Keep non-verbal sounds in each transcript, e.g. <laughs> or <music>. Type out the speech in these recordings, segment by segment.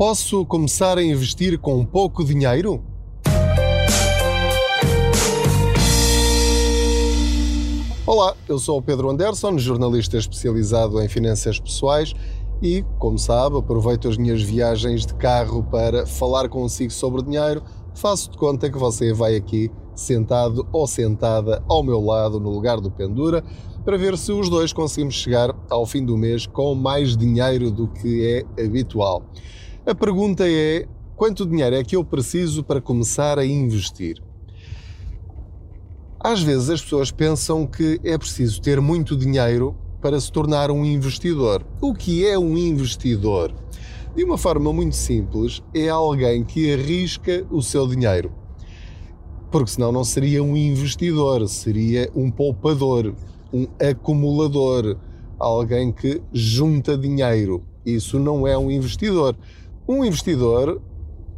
Posso começar a investir com pouco dinheiro? Olá, eu sou o Pedro Anderson, jornalista especializado em finanças pessoais e, como sabe, aproveito as minhas viagens de carro para falar consigo sobre dinheiro. Faço de conta que você vai aqui sentado ou sentada ao meu lado no lugar do Pendura para ver se os dois conseguimos chegar ao fim do mês com mais dinheiro do que é habitual. A pergunta é: quanto dinheiro é que eu preciso para começar a investir? Às vezes as pessoas pensam que é preciso ter muito dinheiro para se tornar um investidor. O que é um investidor? De uma forma muito simples, é alguém que arrisca o seu dinheiro. Porque senão não seria um investidor, seria um poupador, um acumulador, alguém que junta dinheiro. Isso não é um investidor. Um investidor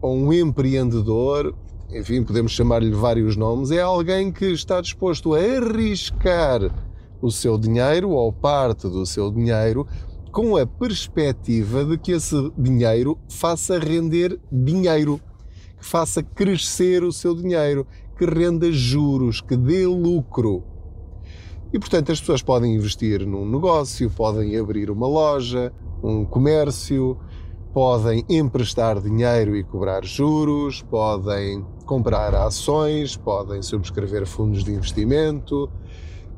ou um empreendedor enfim, podemos chamar-lhe vários nomes, é alguém que está disposto a arriscar o seu dinheiro ou parte do seu dinheiro com a perspectiva de que esse dinheiro faça render dinheiro, que faça crescer o seu dinheiro, que renda juros, que dê lucro. E portanto as pessoas podem investir num negócio, podem abrir uma loja, um comércio, podem emprestar dinheiro e cobrar juros, podem comprar ações, podem subscrever fundos de investimento.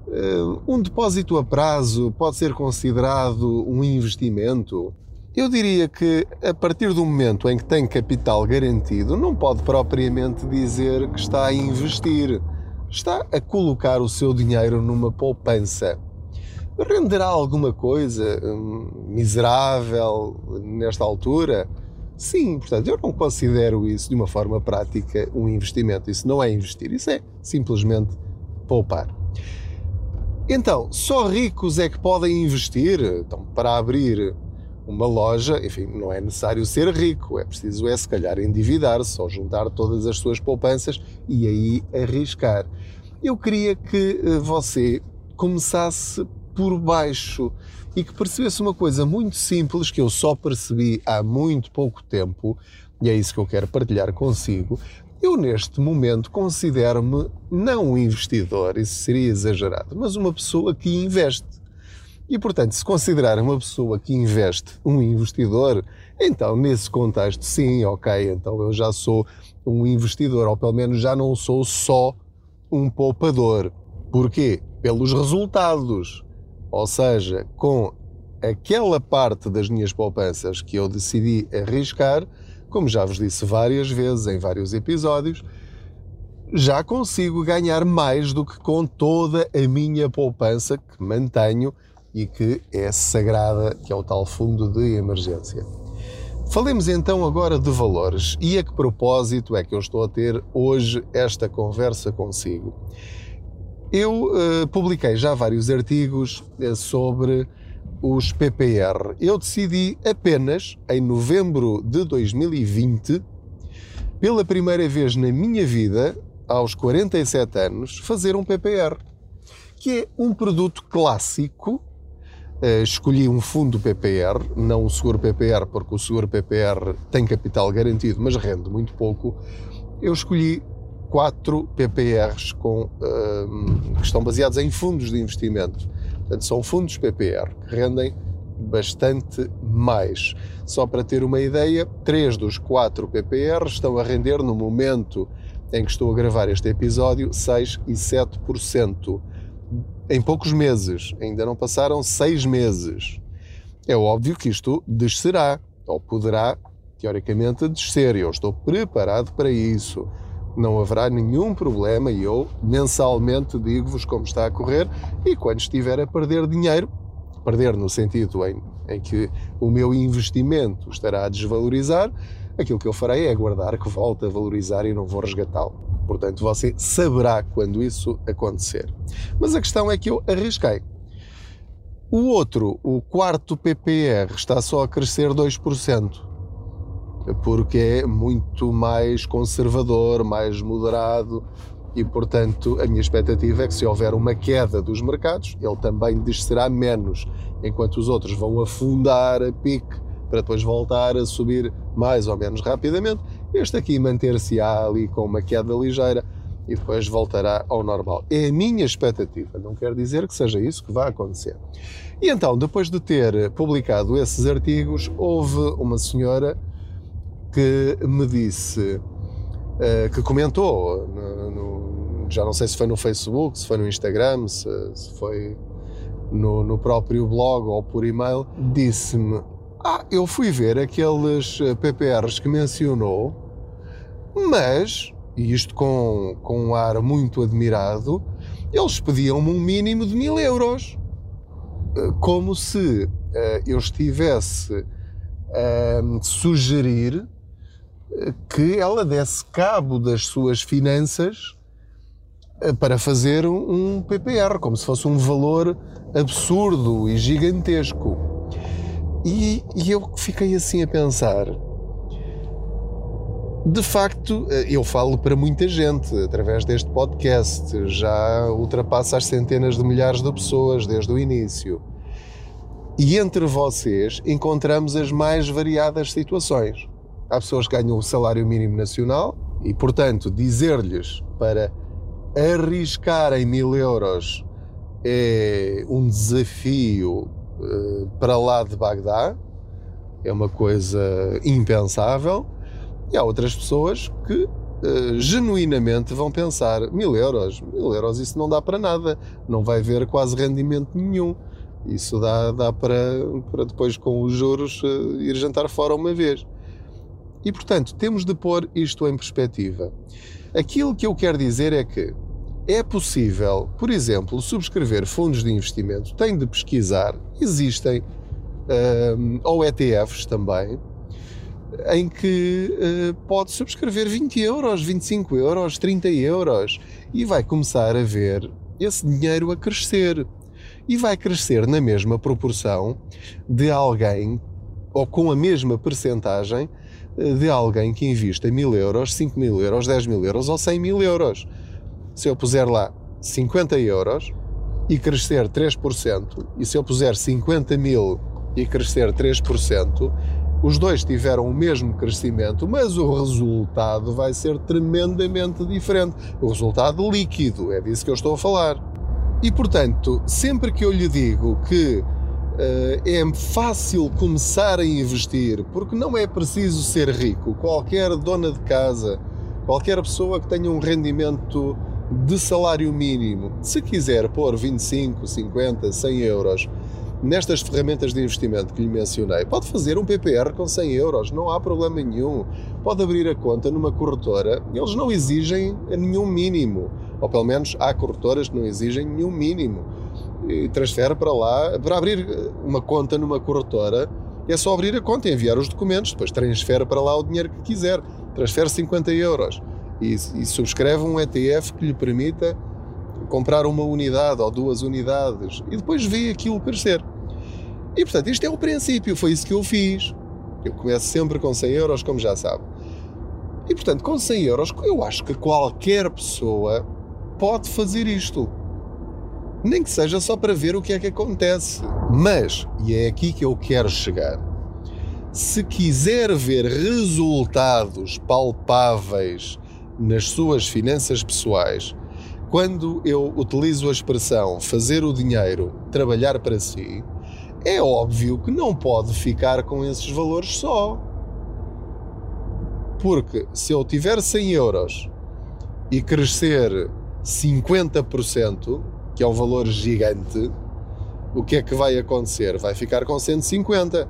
Eh, um depósito a prazo pode ser considerado um investimento? Eu diria que a partir do momento em que tem capital garantido, não pode propriamente dizer que está a investir. Está a colocar o seu dinheiro numa poupança. Renderá alguma coisa hum, miserável nesta altura? Sim, portanto, eu não considero isso de uma forma prática um investimento. Isso não é investir, isso é simplesmente poupar. Então, só ricos é que podem investir? Então, para abrir uma loja, enfim, não é necessário ser rico, é preciso é se calhar endividar-se ou juntar todas as suas poupanças e aí arriscar. Eu queria que eh, você começasse por baixo e que percebesse uma coisa muito simples que eu só percebi há muito pouco tempo, e é isso que eu quero partilhar consigo. Eu, neste momento, considero-me não um investidor, isso seria exagerado, mas uma pessoa que investe. E, portanto, se considerar uma pessoa que investe um investidor, então, nesse contexto, sim, ok, então eu já sou um investidor, ou pelo menos já não sou só um poupador. Porquê? Pelos resultados. Ou seja, com aquela parte das minhas poupanças que eu decidi arriscar, como já vos disse várias vezes em vários episódios, já consigo ganhar mais do que com toda a minha poupança que mantenho e que é sagrada, que é o tal fundo de emergência. Falemos então agora de valores e a que propósito é que eu estou a ter hoje esta conversa consigo. Eu uh, publiquei já vários artigos uh, sobre os PPR. Eu decidi apenas em novembro de 2020, pela primeira vez na minha vida, aos 47 anos, fazer um PPR, que é um produto clássico. Uh, escolhi um fundo PPR, não um seguro PPR, porque o seguro PPR tem capital garantido, mas rende muito pouco. Eu escolhi quatro PPRs com, um, que estão baseados em fundos de investimento. Portanto, são fundos PPR que rendem bastante mais. Só para ter uma ideia, três dos quatro PPR estão a render no momento em que estou a gravar este episódio 6 e 7%. Em poucos meses, ainda não passaram seis meses. É óbvio que isto descerá, ou poderá, teoricamente, descer. Eu estou preparado para isso não haverá nenhum problema e eu mensalmente digo-vos como está a correr e quando estiver a perder dinheiro, perder no sentido em, em que o meu investimento estará a desvalorizar, aquilo que eu farei é aguardar que volte a valorizar e não vou resgatá-lo. Portanto, você saberá quando isso acontecer. Mas a questão é que eu arrisquei. O outro, o quarto PPR, está só a crescer 2% porque é muito mais conservador, mais moderado e, portanto, a minha expectativa é que se houver uma queda dos mercados, ele também descerá menos, enquanto os outros vão afundar a pique para depois voltar a subir mais ou menos rapidamente. Este aqui manter-se-á ali com uma queda ligeira e depois voltará ao normal. É a minha expectativa, não quer dizer que seja isso que vai acontecer. E então, depois de ter publicado esses artigos, houve uma senhora que me disse, uh, que comentou, no, no, já não sei se foi no Facebook, se foi no Instagram, se, se foi no, no próprio blog ou por e-mail, disse-me: Ah, eu fui ver aqueles eh, PPRs que mencionou, mas, e isto com, com um ar muito admirado, eles pediam-me um mínimo de mil euros. Eh, como se uh, eu estivesse a sugerir que ela desse cabo das suas finanças para fazer um PPR, como se fosse um valor absurdo e gigantesco. E, e eu fiquei assim a pensar. De facto, eu falo para muita gente através deste podcast, já ultrapassa as centenas de milhares de pessoas desde o início. E entre vocês encontramos as mais variadas situações. Há pessoas que ganham o salário mínimo nacional e, portanto, dizer-lhes para arriscarem mil euros é um desafio uh, para lá de Bagdá, é uma coisa impensável, e há outras pessoas que uh, genuinamente vão pensar: mil euros, mil euros, isso não dá para nada, não vai haver quase rendimento nenhum. Isso dá, dá para, para depois, com os juros, uh, ir jantar fora uma vez. E portanto, temos de pôr isto em perspectiva. Aquilo que eu quero dizer é que é possível, por exemplo, subscrever fundos de investimento, tem de pesquisar, existem, um, ou ETFs também, em que uh, pode subscrever 20 euros, 25 euros, 30 euros e vai começar a ver esse dinheiro a crescer. E vai crescer na mesma proporção de alguém, ou com a mesma percentagem, de alguém que invista mil euros, 5 mil euros, 10 mil euros ou 100 mil euros se eu puser lá 50 euros e crescer 3%, e se eu puser 50 mil e crescer 3%, os dois tiveram o mesmo crescimento, mas o resultado vai ser tremendamente diferente. O resultado líquido, é disso que eu estou a falar. E portanto, sempre que eu lhe digo que é fácil começar a investir, porque não é preciso ser rico, qualquer dona de casa, qualquer pessoa que tenha um rendimento de salário mínimo, se quiser pôr 25, 50, 100 euros nestas ferramentas de investimento que lhe mencionei, pode fazer um PPR com 100 euros, não há problema nenhum. Pode abrir a conta numa corretora, eles não exigem nenhum mínimo, ou pelo menos há corretoras que não exigem nenhum mínimo. E transfere para lá, para abrir uma conta numa corretora, é só abrir a conta e enviar os documentos, depois transfere para lá o dinheiro que quiser, transfere 50 euros e, e subscreve um ETF que lhe permita comprar uma unidade ou duas unidades e depois vê aquilo crescer. E portanto, isto é o princípio, foi isso que eu fiz. Eu começo sempre com 100 euros, como já sabe. E portanto, com 100 euros, eu acho que qualquer pessoa pode fazer isto. Nem que seja só para ver o que é que acontece. Mas, e é aqui que eu quero chegar, se quiser ver resultados palpáveis nas suas finanças pessoais, quando eu utilizo a expressão fazer o dinheiro trabalhar para si, é óbvio que não pode ficar com esses valores só. Porque se eu tiver 100 euros e crescer 50%, que é um valor gigante, o que é que vai acontecer? Vai ficar com 150.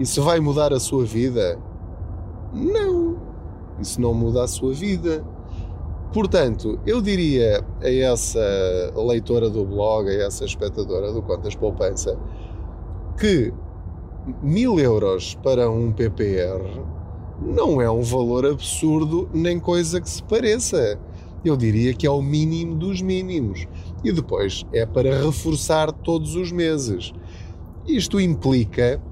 Isso vai mudar a sua vida? Não. Isso não muda a sua vida. Portanto, eu diria a essa leitora do blog, a essa espectadora do Contas Poupança, que mil euros para um PPR não é um valor absurdo nem coisa que se pareça. Eu diria que é o mínimo dos mínimos. E depois é para reforçar todos os meses. Isto implica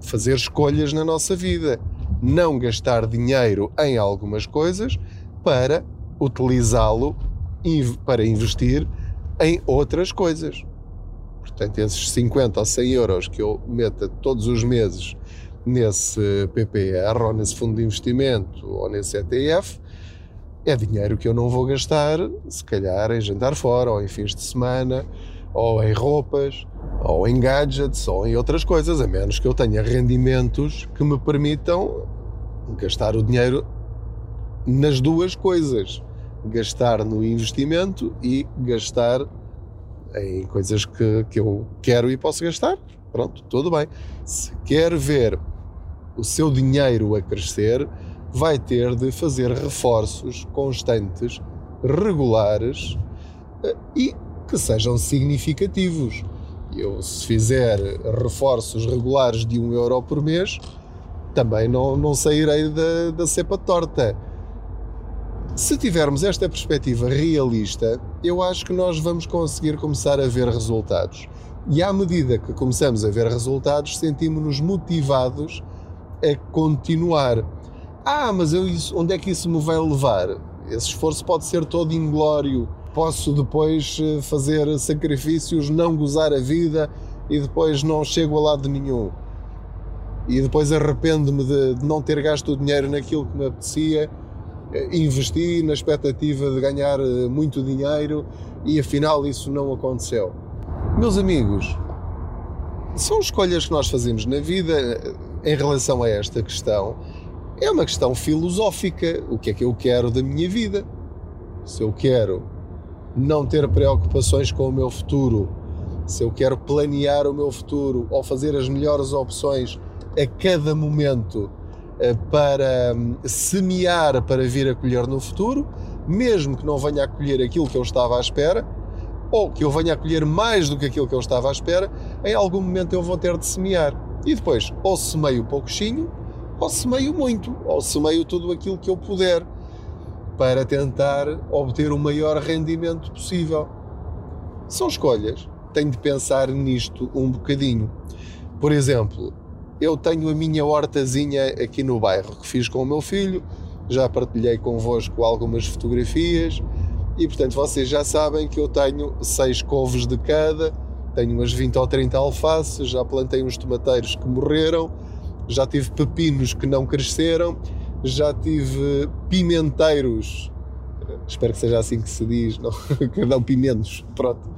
fazer escolhas na nossa vida não gastar dinheiro em algumas coisas para utilizá-lo para investir em outras coisas. Portanto, esses 50 ou 100 euros que eu meto todos os meses nesse PPR ou nesse fundo de investimento ou nesse ETF, é dinheiro que eu não vou gastar, se calhar em jantar fora, ou em fins de semana, ou em roupas, ou em gadgets, ou em outras coisas, a menos que eu tenha rendimentos que me permitam gastar o dinheiro nas duas coisas. Gastar no investimento e gastar em coisas que, que eu quero e posso gastar. Pronto, tudo bem. Se quer ver o seu dinheiro a crescer, vai ter de fazer reforços constantes, regulares eh, e que sejam significativos. Eu, se fizer reforços regulares de um euro por mês, também não, não sairei da, da cepa torta. Se tivermos esta perspectiva realista, eu acho que nós vamos conseguir começar a ver resultados. E à medida que começamos a ver resultados, sentimos-nos motivados a continuar. Ah, mas eu, onde é que isso me vai levar? Esse esforço pode ser todo inglório. Posso depois eh, fazer sacrifícios, não gozar a vida e depois não chego a lado nenhum. E depois arrependo-me de, de não ter gasto o dinheiro naquilo que me apetecia. Eh, investi na expectativa de ganhar eh, muito dinheiro e afinal isso não aconteceu. Meus amigos, são escolhas que nós fazemos na vida em relação a esta questão é uma questão filosófica. O que é que eu quero da minha vida? Se eu quero não ter preocupações com o meu futuro, se eu quero planear o meu futuro ou fazer as melhores opções a cada momento eh, para hum, semear para vir a colher no futuro, mesmo que não venha a colher aquilo que eu estava à espera, ou que eu venha a colher mais do que aquilo que eu estava à espera, em algum momento eu vou ter de semear. E depois, ou semeio pouquinho, ou semeio muito, ou semeio tudo aquilo que eu puder para tentar obter o maior rendimento possível. São escolhas. Tenho de pensar nisto um bocadinho. Por exemplo, eu tenho a minha hortazinha aqui no bairro que fiz com o meu filho, já partilhei convosco algumas fotografias e, portanto, vocês já sabem que eu tenho seis couves de cada, tenho umas 20 ou 30 alfaces, já plantei uns tomateiros que morreram já tive pepinos que não cresceram, já tive pimenteiros, espero que seja assim que se diz, não, <laughs> não pimentos, pronto,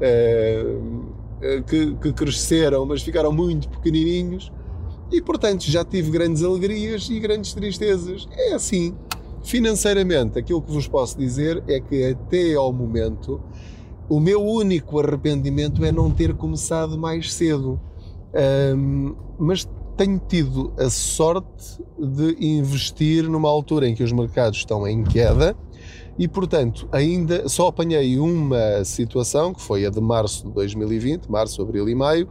é, que, que cresceram, mas ficaram muito pequenininhos e, portanto, já tive grandes alegrias e grandes tristezas. É assim. Financeiramente, aquilo que vos posso dizer é que até ao momento o meu único arrependimento é não ter começado mais cedo. Um, mas tenho tido a sorte de investir numa altura em que os mercados estão em queda e, portanto, ainda só apanhei uma situação, que foi a de março de 2020, março, abril e maio,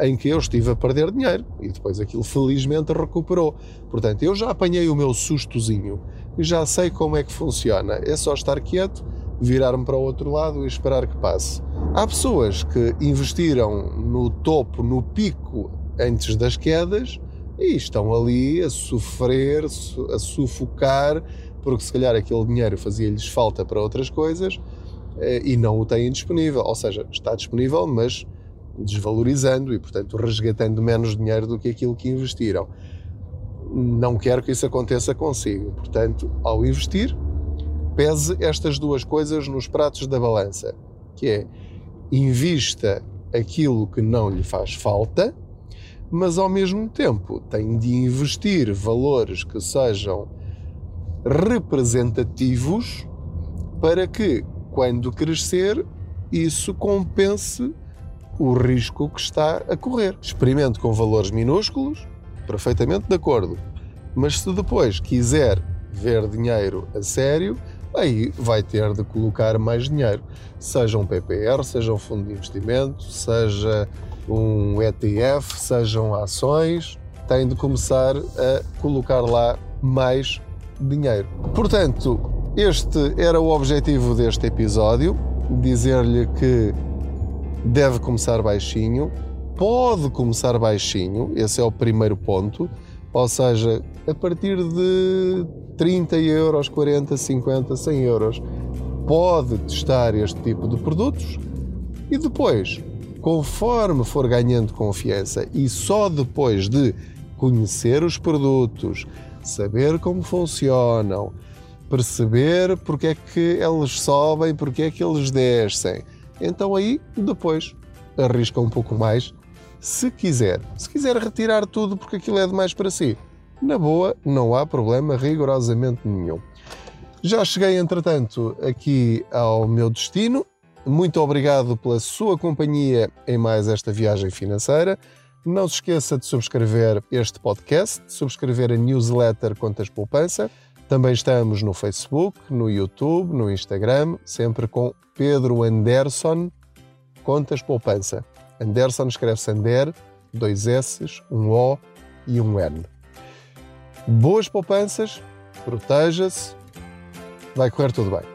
em que eu estive a perder dinheiro e depois aquilo felizmente recuperou. Portanto, eu já apanhei o meu sustozinho e já sei como é que funciona. É só estar quieto, virar-me para o outro lado e esperar que passe. Há pessoas que investiram no topo, no pico antes das quedas e estão ali a sofrer, a sufocar, porque se calhar aquele dinheiro fazia-lhes falta para outras coisas eh, e não o têm disponível. Ou seja, está disponível, mas desvalorizando e, portanto, resgatando menos dinheiro do que aquilo que investiram. Não quero que isso aconteça consigo. Portanto, ao investir, pese estas duas coisas nos pratos da balança, que é invista aquilo que não lhe faz falta mas ao mesmo tempo tem de investir valores que sejam representativos para que, quando crescer, isso compense o risco que está a correr. Experimente com valores minúsculos, perfeitamente de acordo. Mas se depois quiser ver dinheiro a sério, aí vai ter de colocar mais dinheiro. Seja um PPR, seja um fundo de investimento, seja um ETF, sejam ações, tem de começar a colocar lá mais dinheiro. Portanto, este era o objetivo deste episódio: dizer-lhe que deve começar baixinho, pode começar baixinho, esse é o primeiro ponto, ou seja, a partir de 30 euros, 40, 50, 100 euros, pode testar este tipo de produtos e depois conforme for ganhando confiança e só depois de conhecer os produtos, saber como funcionam, perceber porque é que eles sobem, porque é que eles descem. Então aí depois arrisca um pouco mais, se quiser. Se quiser retirar tudo porque aquilo é demais para si, na boa, não há problema rigorosamente nenhum. Já cheguei, entretanto, aqui ao meu destino. Muito obrigado pela sua companhia em mais esta viagem financeira. Não se esqueça de subscrever este podcast, subscrever a newsletter Contas Poupança. Também estamos no Facebook, no YouTube, no Instagram, sempre com Pedro Anderson Contas Poupança. Anderson escreve-se Ander, dois S, um O e um N. Boas poupanças, proteja-se, vai correr tudo bem.